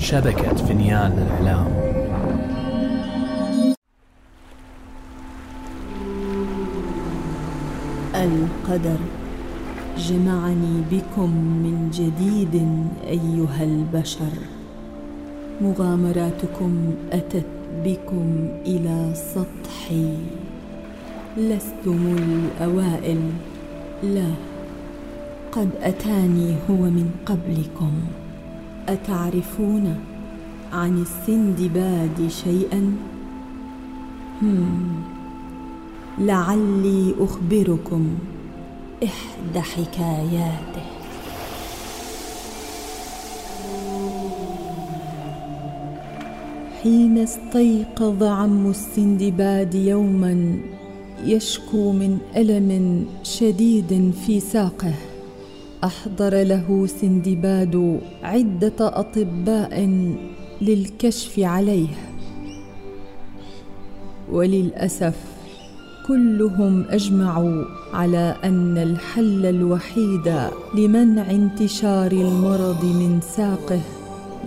شبكة فنيان الإعلام القدر. جمعني بكم من جديد أيها البشر. مغامراتكم أتت بكم إلى سطحي. لستم الأوائل. لا قد أتاني هو من قبلكم. أتعرفون عن السندباد شيئا؟ هم لعلي أخبركم إحدى حكاياته. حين استيقظ عم السندباد يوما يشكو من ألم شديد في ساقه. أحضر له سندباد عدة أطباء للكشف عليه. وللأسف كلهم أجمعوا على أن الحل الوحيد لمنع انتشار المرض من ساقه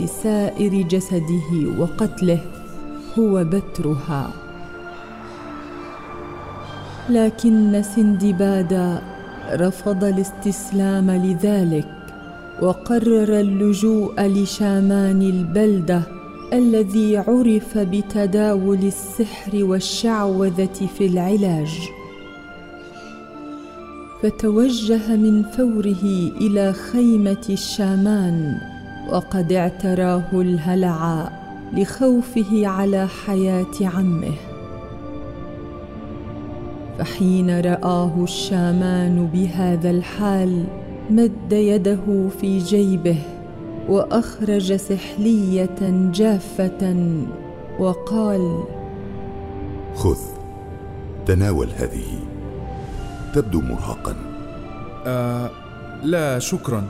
لسائر جسده وقتله هو بترها. لكن سندباد رفض الاستسلام لذلك وقرر اللجوء لشامان البلدة الذي عرف بتداول السحر والشعوذة في العلاج. فتوجه من فوره إلى خيمة الشامان وقد اعتراه الهلع لخوفه على حياة عمه. فحين رآه الشامان بهذا الحال مد يده في جيبه وأخرج سحلية جافة وقال خذ تناول هذه. تبدو مرهقا. آه لا شكرا.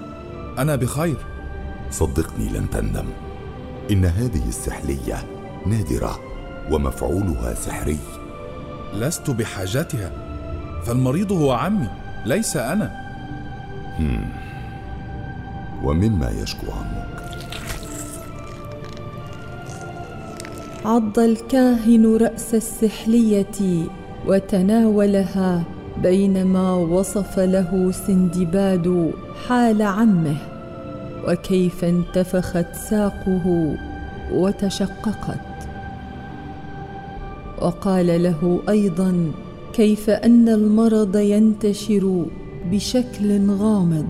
أنا بخير. صدقني لن تندم. إن هذه السحلية نادرة ومفعولها سحري. لست بحاجتها. فالمريض هو عمي ليس أنا. ومما يشكو عمك؟ عض الكاهن رأس السحلية وتناولها بينما وصف له سندباد حال عمه وكيف انتفخت ساقه وتشققت. وقال له أيضا كيف أن المرض ينتشر بشكل غامض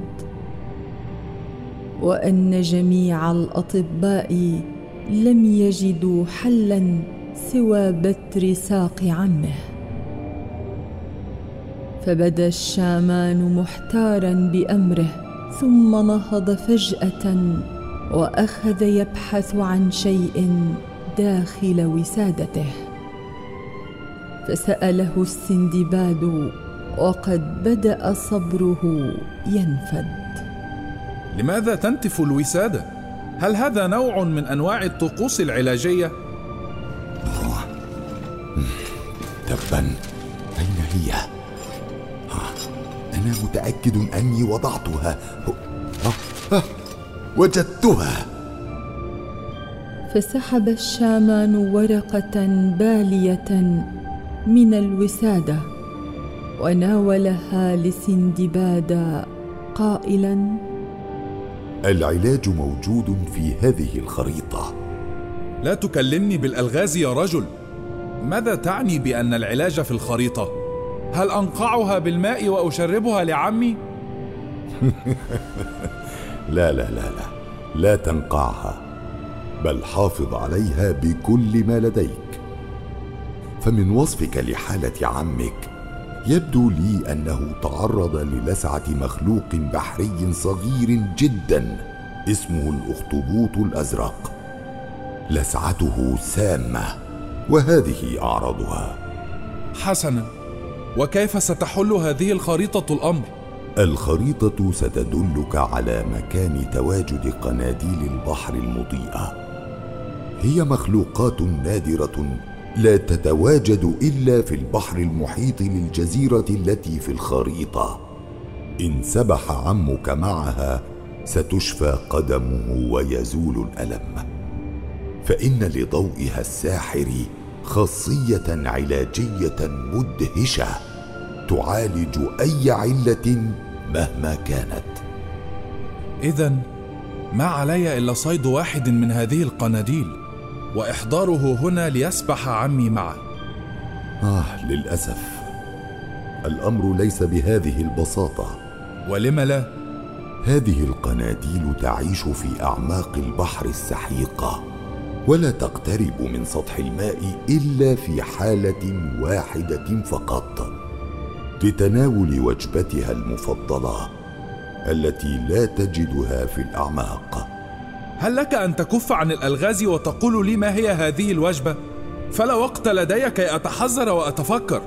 وأن جميع الأطباء لم يجدوا حلا سوى بتر ساق عمه. فبدأ الشامان محتارا بأمره ثم نهض فجأة وأخذ يبحث عن شيء داخل وسادته. فسأله السندباد وقد بدأ صبره ينفد لماذا تنتف الوسادة؟ هل هذا نوع من أنواع الطقوس العلاجية؟ تبا أين هي؟ أنا متأكد أني وضعتها وجدتها فسحب الشامان ورقة بالية من الوسادة. وناولها لسندباد قائلا العلاج موجود في هذه الخريطة. لا تكلمني بالألغاز يا رجل. ماذا تعني بأن العلاج في الخريطة؟ هل أنقعها بالماء وأشربها لعمي؟ لا لا لا لا لا تنقعها بل حافظ عليها بكل ما لديك. فمن وصفك لحالة عمك. يبدو لي أنه تعرض للسعة مخلوق بحري صغير جدا اسمه الأخطبوط الأزرق. لسعته سامة وهذه أعراضها. حسنا. وكيف ستحل هذه الخريطة الأمر؟ الخريطة ستدلك على مكان تواجد قناديل البحر المضيئة. هي مخلوقات نادرة لا تتواجد إلا في البحر المحيط للجزيرة التي في الخريطة. إن سبح عمك معها ستشفى قدمه ويزول الألم. فإن لضوئها الساحر خاصية علاجية مدهشة تعالج أي علة مهما كانت. اذا ما علي إلا صيد واحد من هذه القناديل؟ وإحضاره هنا ليسبح عمي معه. آه للأسف. الأمر ليس بهذه البساطة. ولم لا؟ هذه القناديل تعيش في أعماق البحر السحيقه ولا تقترب من سطح الماء إلا في حالة واحدة فقط لتناول وجبتها المفضلة التي لا تجدها في الأعماق. هل لك أن تكف عن الألغاز وتقول لي ما هي هذه الوجبة؟ فلا وقت لدي كي أتحذر وأتفكر.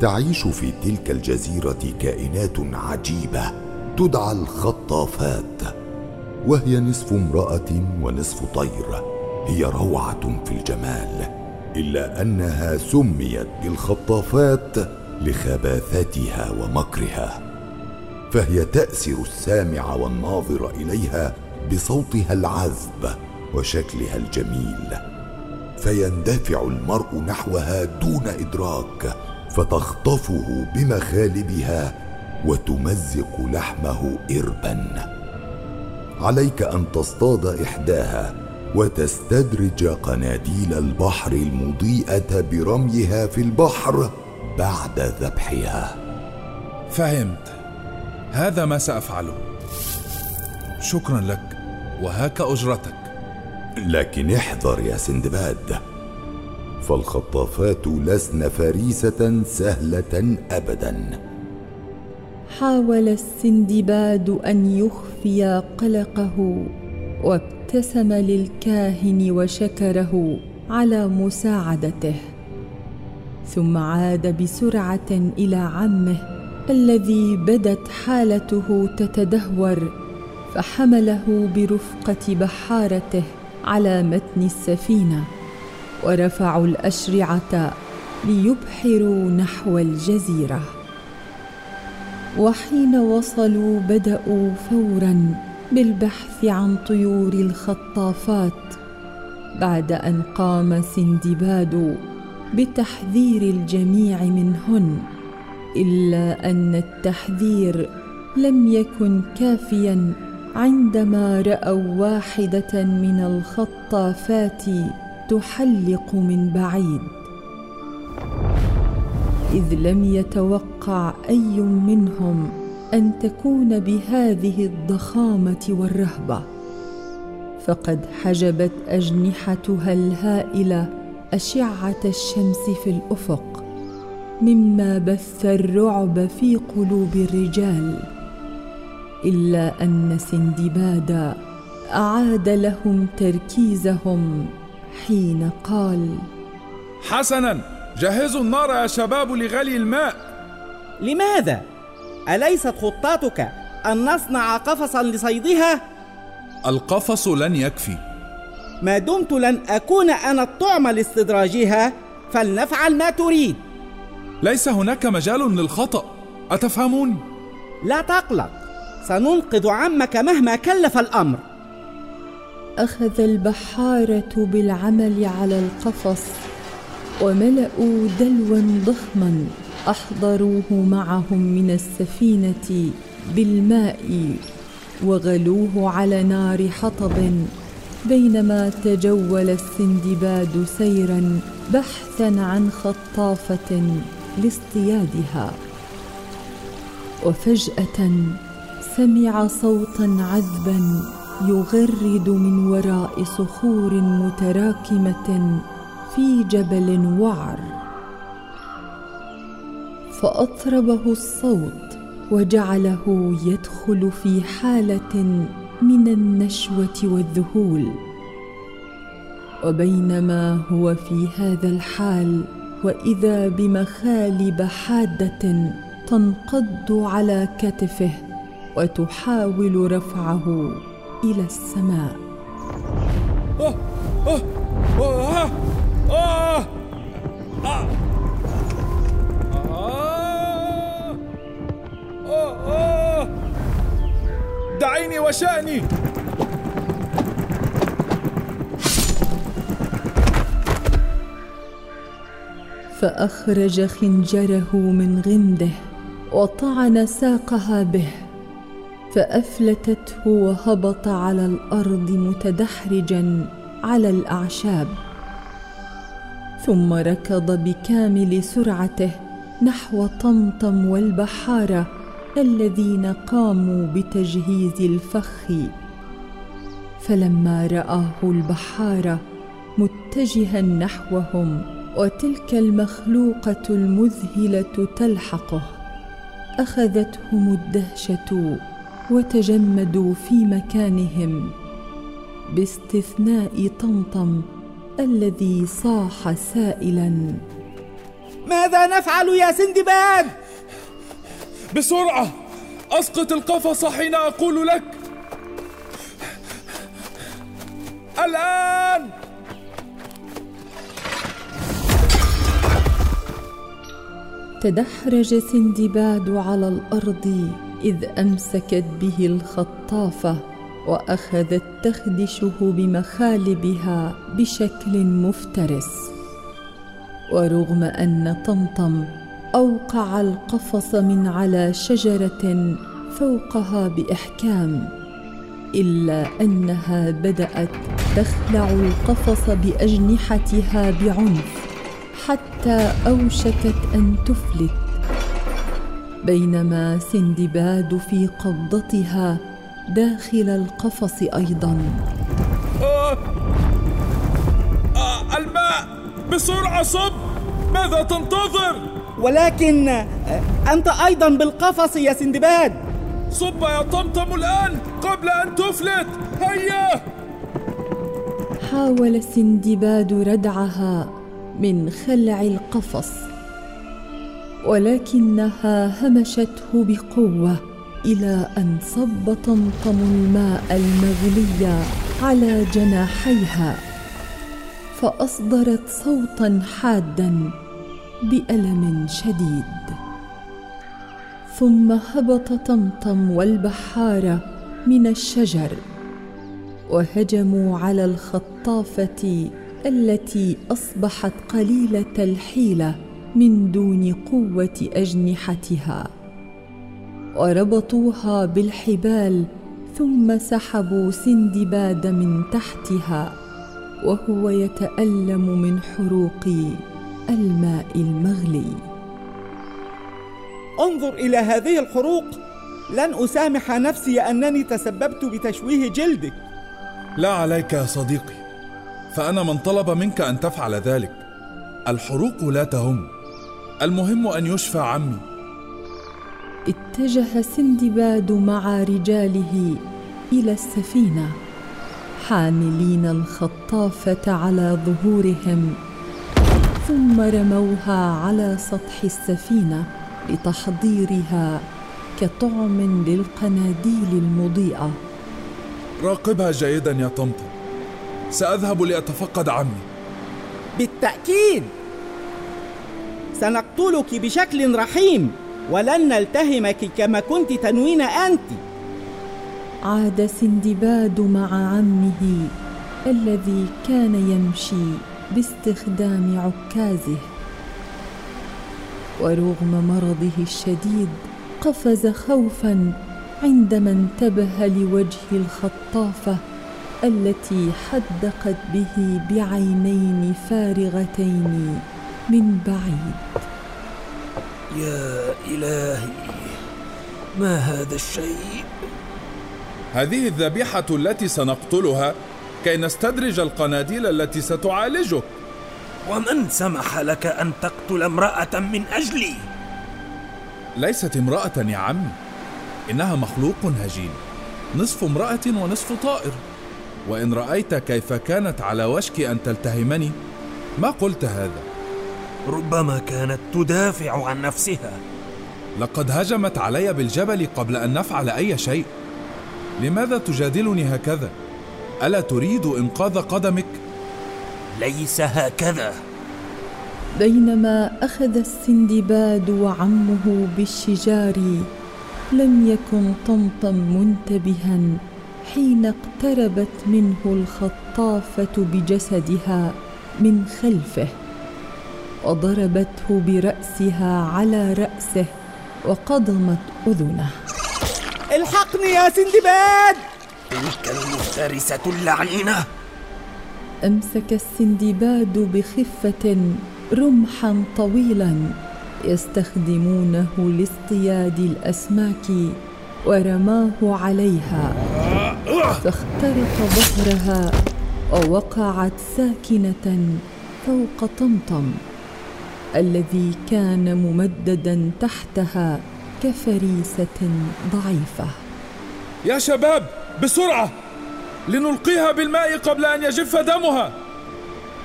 تعيش في تلك الجزيرة كائنات عجيبة تدعى الخطافات وهي نصف امرأة ونصف طير هي روعة في الجمال إلا أنها سميت بالخطافات لخباثتها ومكرها فهي تأسر السامع والناظر إليها بصوتها العذب وشكلها الجميل فيندفع المرء نحوها دون إدراك فتخطفه بمخالبها وتمزق لحمه اربا. عليك أن تصطاد إحداها وتستدرج قناديل البحر المضيئة برميها في البحر بعد ذبحها. فهمت. هذا ما سأفعله. شكرا لك. وهاك أجرتك. لكن احذر يا سندباد. فالخطافات لسن فريسة سهلة ابدا. حاول السندباد أن يخفي قلقه وابتسم للكاهن وشكره على مساعدته. ثم عاد بسرعة إلى عمه الذي بدت حالته تتدهور. فحمله برفقة بحارته على متن السفينة ورفعوا الأشرعة ليبحروا نحو الجزيرة. وحين وصلوا بدأوا فورا بالبحث عن طيور الخطافات بعد أن قام سندباد بتحذير الجميع منهن إلا أن التحذير لم يكن كافيا. عندما رأوا واحدة من الخطافات تحلق من بعيد. إذ لم يتوقع أي منهم أن تكون بهذه الضخامة والرهبة. فقد حجبت أجنحتها الهائلة أشعة الشمس في الأفق مما بث الرعب في قلوب الرجال. إلا أن سندباد أعاد لهم تركيزهم حين قال حسنا جهزوا النار يا شباب لغلي الماء. لماذا؟ اليست خطتك أن نصنع قفصا لصيدها؟ القفص لن يكفي. ما دمت لن أكون أنا الطعم لاستدراجها فلنفعل ما تريد. ليس هناك مجال للخطأ. اتفهموني لا تقلق. سننقذ عمك مهما كلف الأمر. أخذ البحارة بالعمل على القفص وملأوا دلوا ضخما أحضروه معهم من السفينة بالماء وغلوه على نار حطب بينما تجول السندباد سيرا بحثا عن خطافة لاصطيادها وفجأة سمع صوتا عذبا يغرد من وراء صخور متراكمة في جبل وعر. فأطربه الصوت وجعله يدخل في حالة من النشوة والذهول. وبينما هو في هذا الحال وإذا بمخالب حادة تنقض على كتفه وتحاول رفعه إلى السماء. دعيني وشأني. فأخرج خنجره من غنده وطعن ساقها به. فأفلتته وهبط على الأرض متدحرجا على الأعشاب. ثم ركض بكامل سرعته نحو طمطم والبحاره الذين قاموا بتجهيز الفخ. فلما رآه البحاره متجها نحوهم وتلك المخلوقة المذهلة تلحقه أخذتهم الدهشة وتجمدوا في مكانهم باستثناء طمطم الذي صاح سائلا. ماذا نفعل يا سندباد بسرعة! أسقط القفص حين أقول لك. الآن! تدحرج سندباد على الأرض. إذ أمسكت به الخطافه وأخذت تخدشه بمخالبها بشكل مفترس. ورغم أن طمطم أوقع القفص من على شجرة فوقها بإحكام إلا أنها بدأت تخلع القفص بأجنحتها بعنف حتى أوشكت أن تفلت. بينما سندباد في قبضتها داخل القفص أيضا. آه. آه. الماء بسرعة صب! ماذا تنتظر؟ ولكن آه، أنت أيضا بالقفص يا سندباد. صب يا طمطم الآن قبل أن تفلت! هيا! حاول سندباد ردعها من خلع القفص. ولكنها همشته بقوة إلى أن صب طمطم الماء المغلي على جناحيها فأصدرت صوتا حادا بألم شديد. ثم هبط طمطم والبحاره من الشجر وهجموا على الخطافة التي أصبحت قليلة الحيلة. من دون قوة أجنحتها. وربطوها بالحبال ثم سحبوا سندباد من تحتها وهو يتألم من حروق الماء المغلي. انظر إلى هذه الحروق. لن أسامح نفسي أنني تسببت بتشويه جلدك. لا عليك يا صديقي فأنا من طلب منك أن تفعل ذلك. الحروق لا تهم. المهم أن يشفى عمي. اتجه سندباد مع رجاله إلى السفينة حاملين الخطافة على ظهورهم. ثم رموها على سطح السفينة لتحضيرها كطعم للقناديل المضيئة. راقبها جيدا يا طمطم سأذهب لأتفقد عمي. بالتأكيد! سنقتلك بشكل رحيم ولن نلتهمك كما كنت تنوين أنت. عاد سندباد مع عمه الذي كان يمشي باستخدام عكازه. ورغم مرضه الشديد قفز خوفا عندما انتبه لوجه الخطافة التي حدقت به بعينين فارغتين. من بعيد. يا إلهي ما هذا الشيء؟ هذه الذبيحة التي سنقتلها كي نستدرج القناديل التي ستعالجك. ومن سمح لك أن تقتل امرأة من أجلي؟ ليست امرأة يا عمي إنها مخلوق هجين نصف امرأة ونصف طائر. وإن رأيت كيف كانت على وشك أن تلتهمني ما قلت هذا؟ ربما كانت تدافع عن نفسها لقد هجمت علي بالجبل قبل أن نفعل أي شيء لماذا تجادلني هكذا؟ ألا تريد إنقاذ قدمك؟ ليس هكذا بينما أخذ السندباد وعمه بالشجار لم يكن طمطم منتبها حين اقتربت منه الخطافة بجسدها من خلفه وضربته برأسها على رأسه وقضمت أذنه. الحقني يا سندباد! تلك المفترسة اللعينة أمسك السندباد بخفة رمحا طويلا يستخدمونه لاصطياد الأسماك ورماه عليها. فاخترق ظهرها ووقعت ساكنة فوق طمطم. الذي كان ممددا تحتها كفريسة ضعيفة. يا شباب بسرعة! لنلقيها بالماء قبل أن يجف دمها!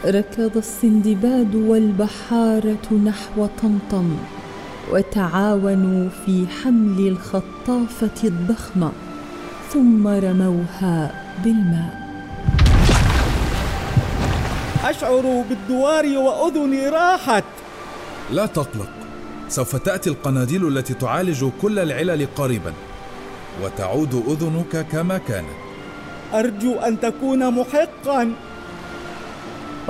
ركض السندباد والبحاره نحو طمطم وتعاونوا في حمل الخطافة الضخمة ثم رموها بالماء. أشعر بالدوار وأذني راحت! لا تقلق سوف تأتي القناديل التي تعالج كل العلل قريبا وتعود أذنك كما كانت. أرجو أن تكون محقا.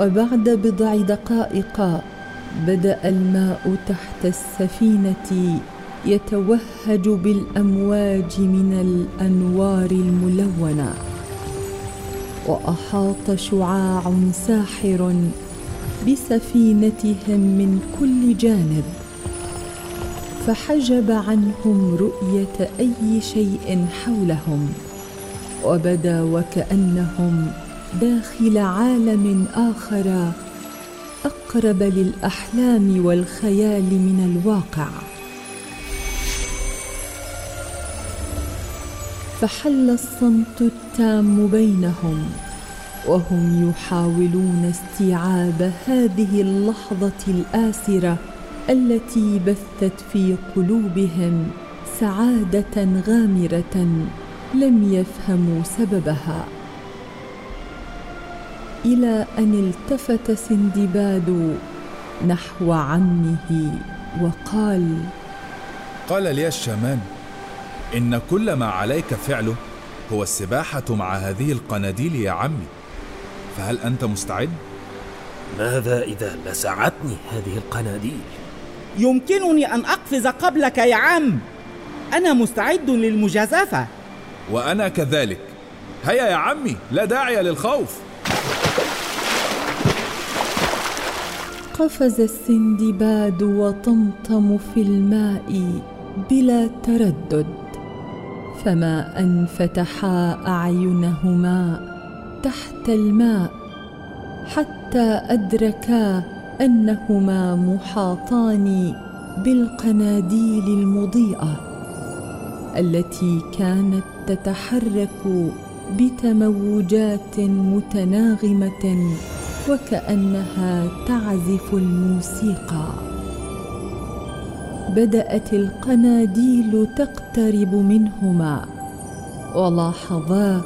وبعد بضع دقائق بدأ الماء تحت السفينة يتوهج بالأمواج من الأنوار الملونة وأحاط شعاع ساحر بسفينتهم من كل جانب فحجب عنهم رؤية أي شيء حولهم وبدا وكأنهم داخل عالم آخر أقرب للأحلام والخيال من الواقع. فحل الصمت التام بينهم وهم يحاولون استيعاب هذه اللحظة الآسرة التي بثت في قلوبهم سعادة غامرة لم يفهموا سببها. إلى أن التفت سندباد نحو عمه وقال قال لي الشامان إن كل ما عليك فعله هو السباحة مع هذه القناديل يا عمي. فهل أنت مستعد؟ ماذا إذا لسعتني هذه القناديل؟ يمكنني أن أقفز قبلك يا عم أنا مستعد للمجازفة وأنا كذلك هيا يا عمي لا داعي للخوف قفز السندباد وطمطم في الماء بلا تردد فما أن فتحا أعينهما تحت الماء حتى أدركا أنهما محاطان بالقناديل المضيئة التي كانت تتحرك بتموجات متناغمة وكأنها تعزف الموسيقى. بدأت القناديل تقترب منهما ولاحظا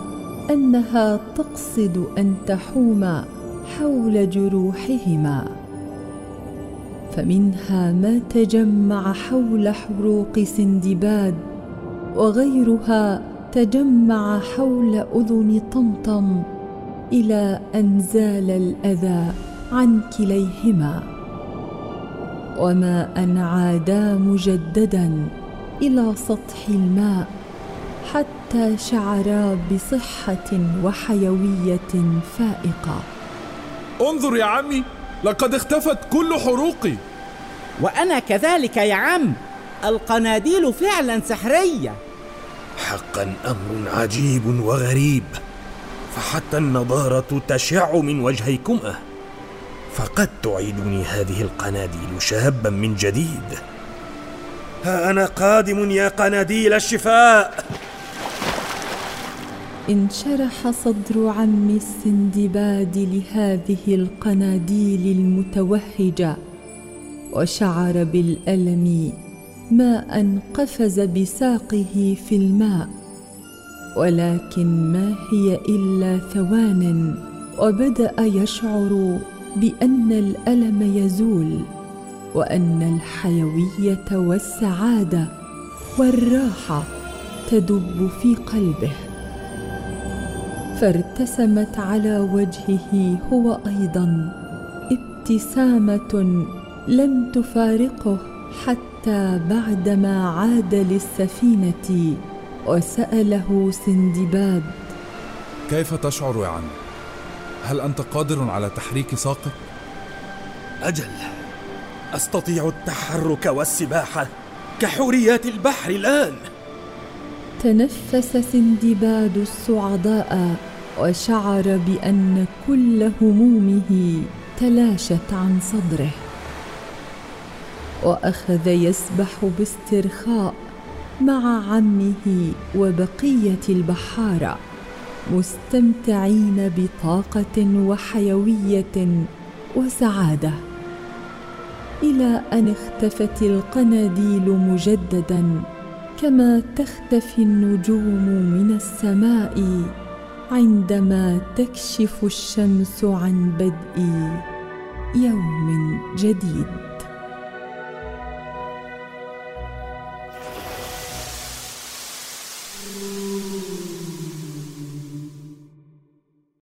أنها تقصد أن تحوم حول جروحهما. فمنها ما تجمع حول حروق سندباد وغيرها تجمع حول أذن طمطم إلى أن زال الأذى عن كليهما. وما ان عادا مجددا إلى سطح الماء حتى شعرا بصحة وحيوية فائقة. انظر يا عمي لقد اختفت كل حروقي. وأنا كذلك يا عم. القناديل فعلا سحرية. حقا أمر عجيب وغريب فحتى النضارة تشع من وجهيكما. فقد تعيدني هذه القناديل شابا من جديد. ها أنا قادم يا قناديل الشفاء. انشرح صدر عم السندباد لهذه القناديل المتوهجة وشعر بالألم ما ان قفز بساقه في الماء ولكن ما هي إلا ثوان وبدأ يشعر بأن الألم يزول وأن الحيوية والسعادة والراحة تدب في قلبه. فارتسمت على وجهه هو أيضا. ابتسامة لم تفارقه حتى بعدما عاد للسفينة وسأله سندباد. كيف تشعر يا عم هل أنت قادر على تحريك ساقك؟ أجل. أستطيع التحرك والسباحة كحوريات البحر الآن. تنفس سندباد الصعداء وشعر بأن كل همومه تلاشت عن صدره. وأخذ يسبح باسترخاء مع عمه وبقية البحاره مستمتعين بطاقة وحيوية وسعادة. إلى أن اختفت القناديل مجددا كما تختفي النجوم من السماء عندما تكشف الشمس عن بدء يوم جديد.